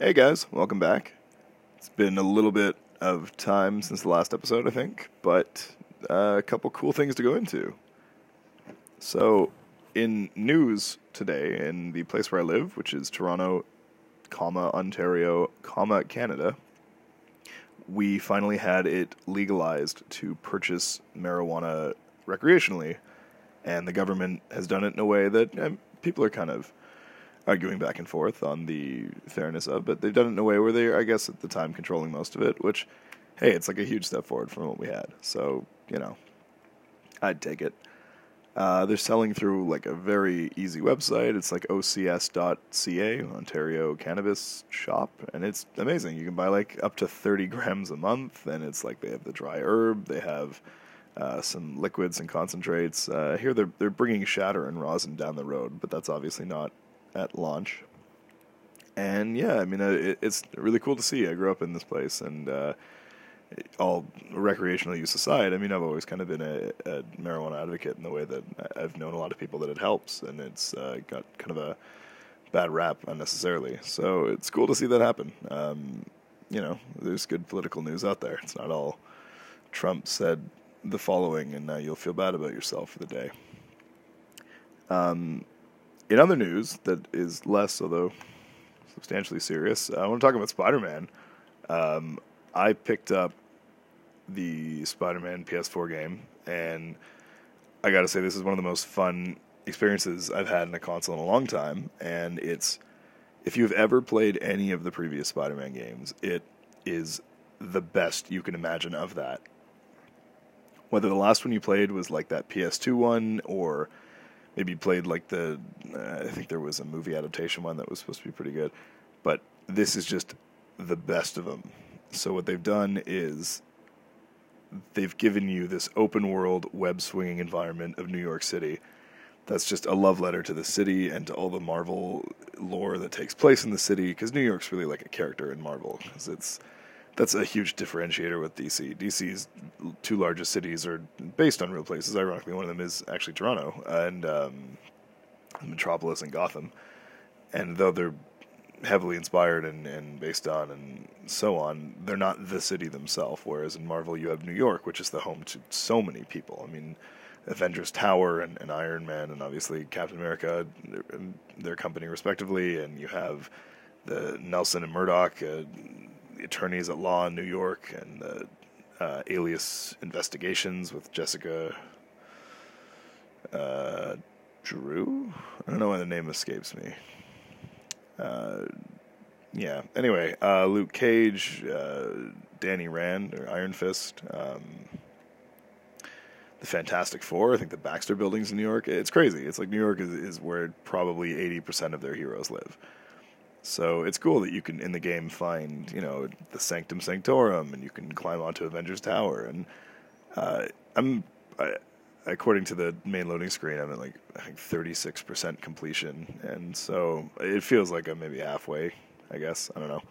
Hey guys, welcome back. It's been a little bit of time since the last episode, I think, but uh, a couple cool things to go into. So, in news today, in the place where I live, which is Toronto, comma Ontario, comma Canada, we finally had it legalized to purchase marijuana recreationally, and the government has done it in a way that um, people are kind of arguing back and forth on the fairness of, but they've done it in a way where they're, I guess, at the time controlling most of it, which, hey, it's like a huge step forward from what we had. So, you know, I'd take it. Uh, they're selling through like a very easy website. It's like ocs.ca, Ontario Cannabis Shop, and it's amazing. You can buy like up to 30 grams a month, and it's like they have the dry herb, they have uh, some liquids and concentrates. Uh, here they're they're bringing shatter and rosin down the road, but that's obviously not at launch. And yeah, I mean, uh, it, it's really cool to see. I grew up in this place, and uh, all recreational use aside, I mean, I've always kind of been a, a, marijuana advocate in the way that I've known a lot of people that it helps, and it's uh, got kind of a bad rap unnecessarily. So it's cool to see that happen. Um, you know, there's good political news out there. It's not all Trump said the following, and now you'll feel bad about yourself for the day. Um, in other news that is less, although substantially serious, I want to talk about Spider Man. Um, I picked up the Spider Man PS4 game, and I got to say, this is one of the most fun experiences I've had in a console in a long time. And it's, if you've ever played any of the previous Spider Man games, it is the best you can imagine of that. Whether the last one you played was like that PS2 one or maybe played like the uh, I think there was a movie adaptation one that was supposed to be pretty good, but this is just the best of them. So what they've done is they've given you this open world web swinging environment of New York City. That's just a love letter to the city and to all the Marvel lore that takes place in the city because New York's really like a character in Marvel because it's that's a huge differentiator with DC. DC's two largest cities are based on real places. Ironically, one of them is actually Toronto and um, Metropolis and Gotham. And though they're heavily inspired and, and based on and so on, they're not the city themselves. Whereas in Marvel, you have New York, which is the home to so many people. I mean, Avengers Tower and, and Iron Man, and obviously Captain America, their company respectively, and you have the Nelson and Murdock. Uh, attorneys at law in New York and the uh, alias investigations with Jessica uh, Drew. I don't know why the name escapes me. Uh, yeah. Anyway, uh, Luke Cage, uh, Danny Rand or Iron Fist. Um, the Fantastic Four. I think the Baxter Buildings in New York. It's crazy. It's like New York is, is where probably eighty percent of their heroes live. So it's cool that you can in the game find you know the Sanctum Sanctorum, and you can climb onto Avengers Tower. And uh, I'm I, according to the main loading screen, I'm at like I think 36 percent completion, and so it feels like I'm maybe halfway. I guess I don't know.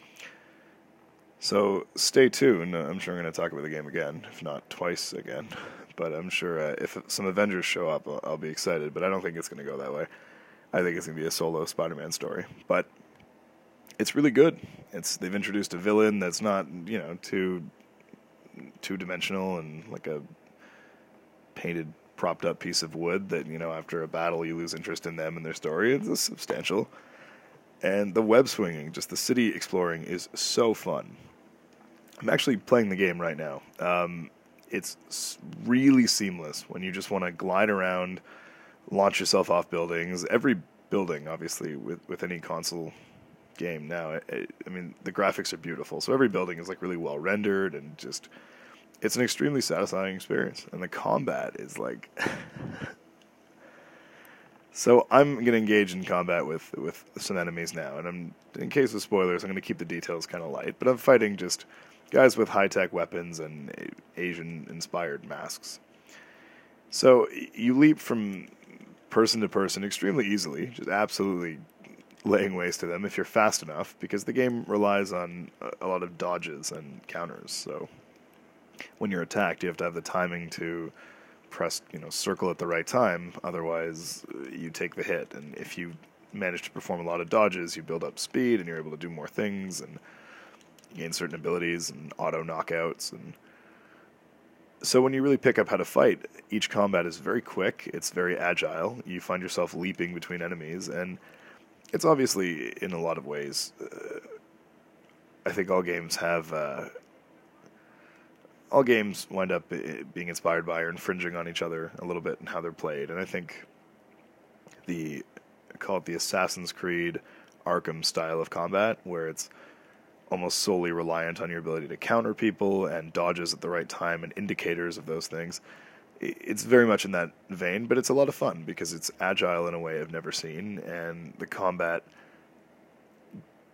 So stay tuned. I'm sure I'm going to talk about the game again, if not twice again. But I'm sure uh, if some Avengers show up, I'll, I'll be excited. But I don't think it's going to go that way. I think it's going to be a solo Spider-Man story. But it's really good. It's they've introduced a villain that's not you know too two dimensional and like a painted propped up piece of wood that you know after a battle you lose interest in them and their story. It's substantial, and the web swinging, just the city exploring, is so fun. I'm actually playing the game right now. Um, it's really seamless when you just want to glide around, launch yourself off buildings. Every building, obviously, with with any console game now. It, I mean, the graphics are beautiful, so every building is like really well rendered and just it's an extremely satisfying experience. And the combat is like. so I'm to engage in combat with with some enemies now, and I'm in case of spoilers, I'm to keep the details kind of light. But I'm fighting just guys with high tech weapons and Asian inspired masks. So you leap from person to person extremely easily, just absolutely laying waste to them if you're fast enough, because the game relies on a lot of dodges and counters. So when you're attacked, you have to have the timing to press, you know, circle at the right time. Otherwise, uh, you take the hit. And if you manage to perform a lot of dodges, you build up speed, and you're able to do more things and gain certain abilities and auto knockouts and so when you really pick up how to fight, each combat is very quick. It's very agile. You find yourself leaping between enemies, and it's obviously in a lot of ways. Uh, I think all games have. Uh, all games wind up uh, being inspired by or infringing on each other a little bit in how they're played, and I think the I call it the Assassin's Creed Arkham style of combat, where it's almost solely reliant on your ability to counter people and dodges at the right time and indicators of those things. It's very much in that vein, but it's a lot of fun because it's agile in a way I've never seen, and the combat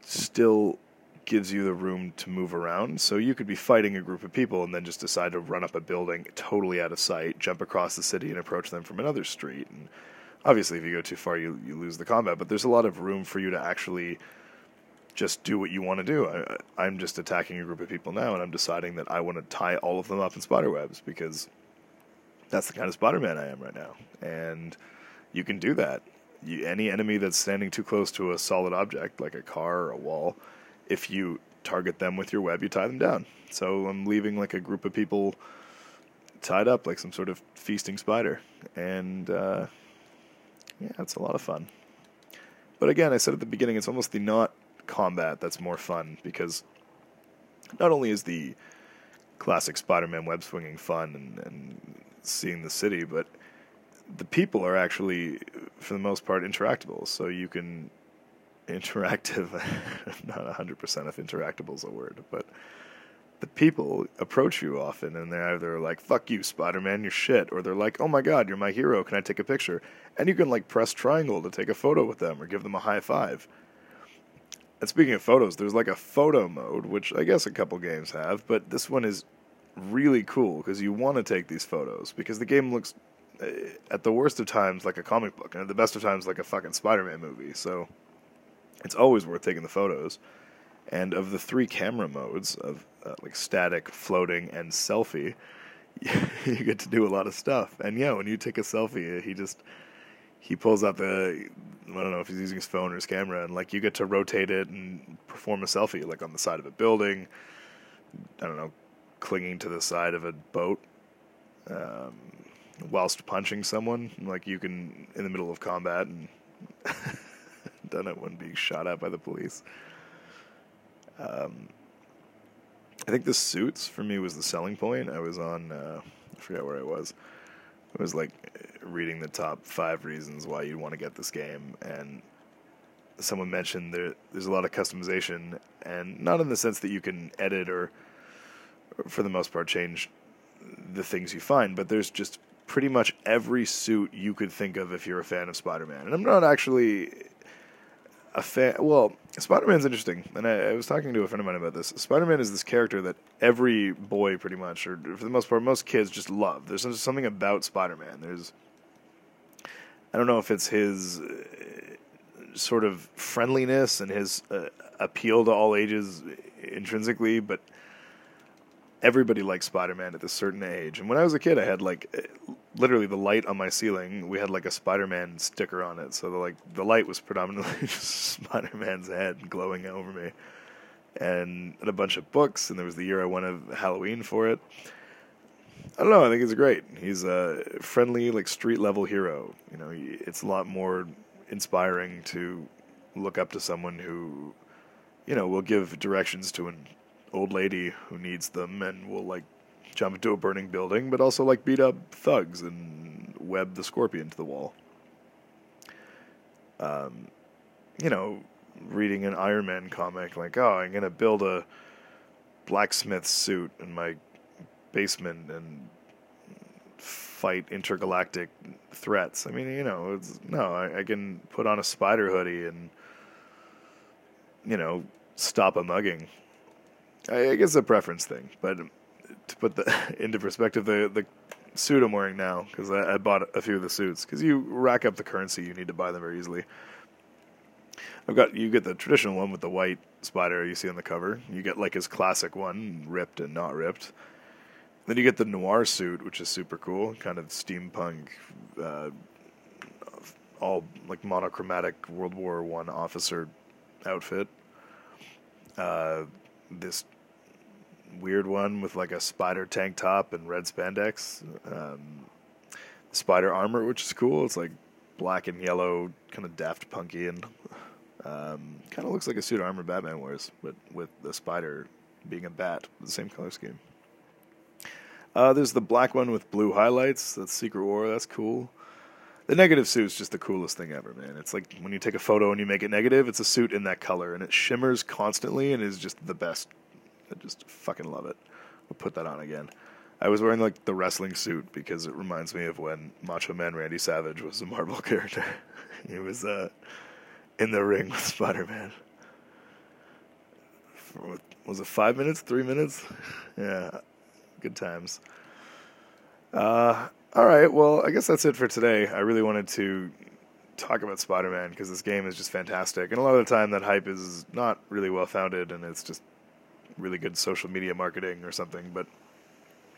still gives you the room to move around. So you could be fighting a group of people and then just decide to run up a building totally out of sight, jump across the city, and approach them from another street. And obviously, if you go too far, you you lose the combat. But there's a lot of room for you to actually just do what you want to do. I, I'm just attacking a group of people now, and I'm deciding that I want to tie all of them up in spider webs because that's the kind of Spider-Man I am right now. And you can do that. You, any enemy that's standing too close to a solid object, like a car or a wall, if you target them with your web, you tie them down. So I'm leaving like a group of people tied up like some sort of feasting spider. And uh, yeah, it's a lot of fun. But again, I said at the beginning, it's almost the not combat that's more fun because not only is the classic Spider-Man web swinging fun and, and seeing the city, but the people are actually, for the most part, interactable. So you can interactive, not 100% if interactable is a word, but the people approach you often and they're either like, fuck you, Spider Man, you're shit, or they're like, oh my god, you're my hero, can I take a picture? And you can like press triangle to take a photo with them or give them a high five. And speaking of photos, there's like a photo mode, which I guess a couple games have, but this one is really cool because you want to take these photos because the game looks, uh, at the worst of times, like a comic book, and at the best of times, like a fucking Spider Man movie. So it's always worth taking the photos. And of the three camera modes of uh, like static, floating, and selfie, you get to do a lot of stuff. And yeah, when you take a selfie, he just he pulls out the I don't know if he's using his phone or his camera, and like you get to rotate it and perform a selfie, like on the side of a building. I don't know, clinging to the side of a boat, um, whilst punching someone. Like you can in the middle of combat and done it when being shot at by the police. Um, I think the suits for me was the selling point. I was on, uh, I forget where I was. It was like reading the top five reasons why you'd want to get this game, and someone mentioned there there's a lot of customization, and not in the sense that you can edit or for the most part, change the things you find, but there's just pretty much every suit you could think of if you're a fan of Spider-Man. And I'm not actually a fan. Well, Spider Man's interesting, and I, I, was talking to a friend of mine about this. Spider Man is this character that every boy, pretty much, or for the most part, most kids just love. There's something about Spider Man. There's, I don't know if it's his uh, sort of friendliness and his uh, appeal to all ages intrinsically, but everybody likes Spider Man at this certain age. And when I was a kid, I had like eh, literally the light on my ceiling. We had like a Spider Man sticker on it, so the like the light was predominantly just Spider Man's head glowing over me, and, and a bunch of books. And there was the year I won a Halloween for it. I don't know. I think he's great. He's a friendly, like street level hero. You know, it's a lot more inspiring to look up to someone who, you know, will give directions to an old lady who needs them and will like jump into a burning building, but also like beat up thugs and web the scorpion to the wall. Um, you know, reading an Iron Man comic, like, oh, I'm gonna build a blacksmith suit in my basement and fight intergalactic threats. I mean, you know, no, I, I can put on a spider hoodie and you know stop a mugging I guess a preference thing, but to put the into perspective, the the suit I'm wearing now because I, I, bought a few of the suits because you rack up the currency you need to buy them very easily. I've got you get the traditional one with the white spider you see on the cover. You get like his classic one, ripped and not ripped. Then you get the noir suit, which is super cool, kind of steampunk, uh, all like monochromatic World War One officer outfit. Uh, this weird one with like a spider tank top and red spandex. Um, spider armor, which is cool. It's like black and yellow, kind of daft punky, and um, kind of looks like a suit of armor Batman wears, but with the spider being a bat, the same color scheme. Uh, there's the black one with blue highlights. That's Secret War. That's cool. The negative suit is just the coolest thing ever, man. It's like when you take a photo and you make it negative, it's a suit in that color, and it shimmers constantly and is just the best. I just fucking love it. I'll put that on again. I was wearing like the wrestling suit because it reminds me of when Macho Man Randy Savage was a Marvel character. he was uh, in the ring with Spider Man. Was it five minutes? Three minutes? yeah, good times. Uh, all right, well, I guess that's it for today. I really wanted to talk about Spider Man because this game is just fantastic. And a lot of the time, that hype is not really well founded and it's just really good social media marketing or something. But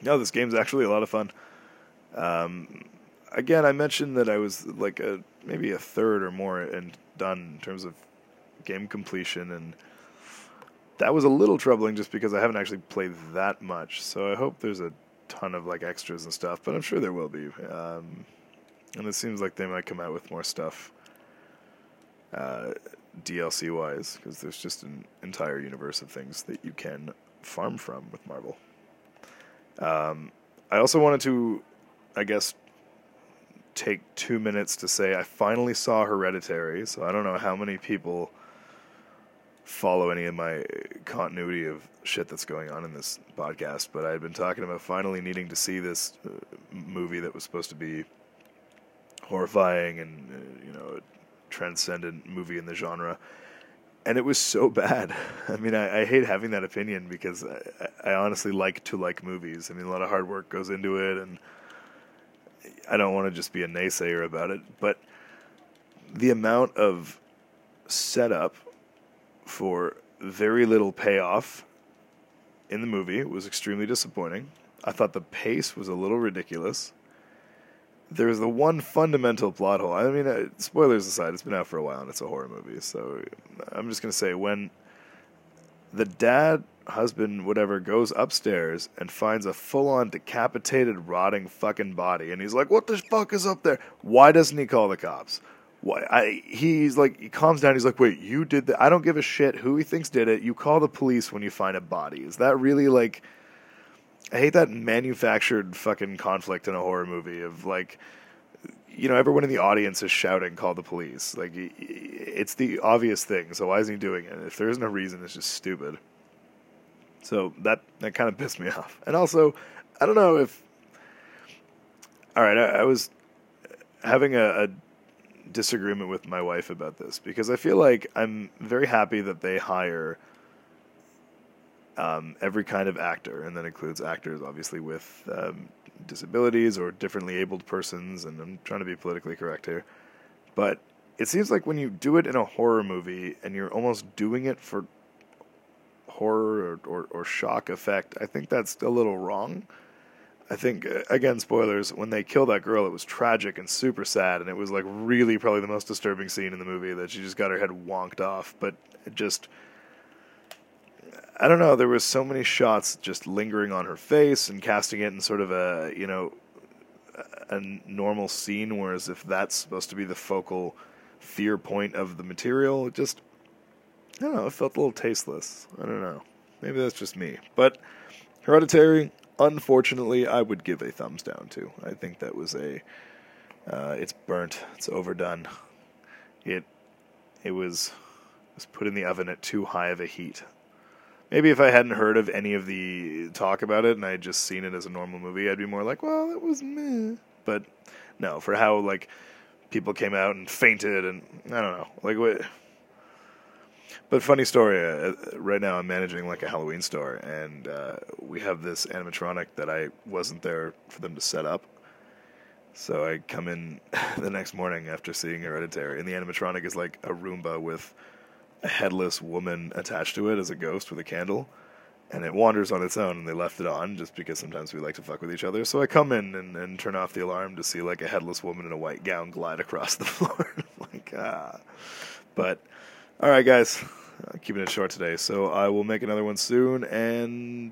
no, this game's actually a lot of fun. Um, again, I mentioned that I was like a maybe a third or more and done in terms of game completion, and that was a little troubling just because I haven't actually played that much. So I hope there's a ton of like extras and stuff, but I'm sure there will be. Um, and it seems like they might come out with more stuff uh, DLC wise because there's just an entire universe of things that you can farm from with Marvel. Um, I also wanted to, I guess, take two minutes to say I finally saw Hereditary. So I don't know how many people follow any of my continuity of shit that's going on in this podcast, but I had been talking about finally needing to see this uh, movie that was supposed to be horrifying and uh, you know a transcendent movie in the genre. And it was so bad. I mean, I, I hate having that opinion because I, I honestly like to like movies. I mean, a lot of hard work goes into it, and I don't want to just be a naysayer about it. But the amount of setup for very little payoff in the movie was extremely disappointing. I thought the pace was a little ridiculous. There was the one fundamental plot hole. I mean, uh, spoilers aside, it's been out for a while and it's a horror movie. So I'm just going to say when the dad, husband, whatever, goes upstairs and finds a full on decapitated, rotting fucking body, and he's like, What the fuck is up there? Why doesn't he call the cops? I, he's like, he calms down. He's like, wait, you did that? I don't give a shit who he thinks did it. You call the police when you find a body. Is that really like? I hate that manufactured fucking conflict in a horror movie of like, you know, everyone in the audience is shouting, "Call the police!" Like, it's the obvious thing. So why isn't he doing it? If there isn't a reason, it's just stupid. So that that kind of pissed me off. And also, I don't know if. All right, I, I was having a, a disagreement with my wife about this because I feel like I'm very happy that they hire um, every kind of actor, and that includes actors, obviously, with um, disabilities or differently abled persons. And I'm trying to be politically correct here, but it seems like when you do it in a horror movie and you're almost doing it for horror or, or, or shock effect, I think that's a little wrong. I think uh, again spoilers when they kill that girl it was tragic and super sad and it was like really probably the most disturbing scene in the movie that she just got her head wonked off but just I don't know there was so many shots just lingering on her face and casting it in sort of a you know a normal scene whereas if that's supposed to be the focal fear point of the material it just I don't know it felt a little tasteless. I don't know. Maybe that's just me. But Hereditary unfortunately, I would give a thumbs down to. I think that was a. Uh, it's burnt. It's overdone. It it was was put in the oven at too high of a heat. Maybe if I hadn't heard of any of the talk about it and I had just seen it as a normal movie, I'd be more like, well, it was meh. But no, for how like people came out and fainted and I don't know, like what but funny story. Uh, uh, right now, I'm managing like a Halloween store, and uh, we have this animatronic that I wasn't there for them to set up. So I come in the next morning after seeing Hereditary, and the animatronic is like a Roomba with a headless woman attached to it as a ghost with a candle, and it wanders on its own. And they left it on just because sometimes we like to fuck with each other. So I come in and, and turn off the alarm to see like a headless woman in a white gown glide across the floor. like ah, but all right, guys, I'm keeping it short today. So I will make another one soon and.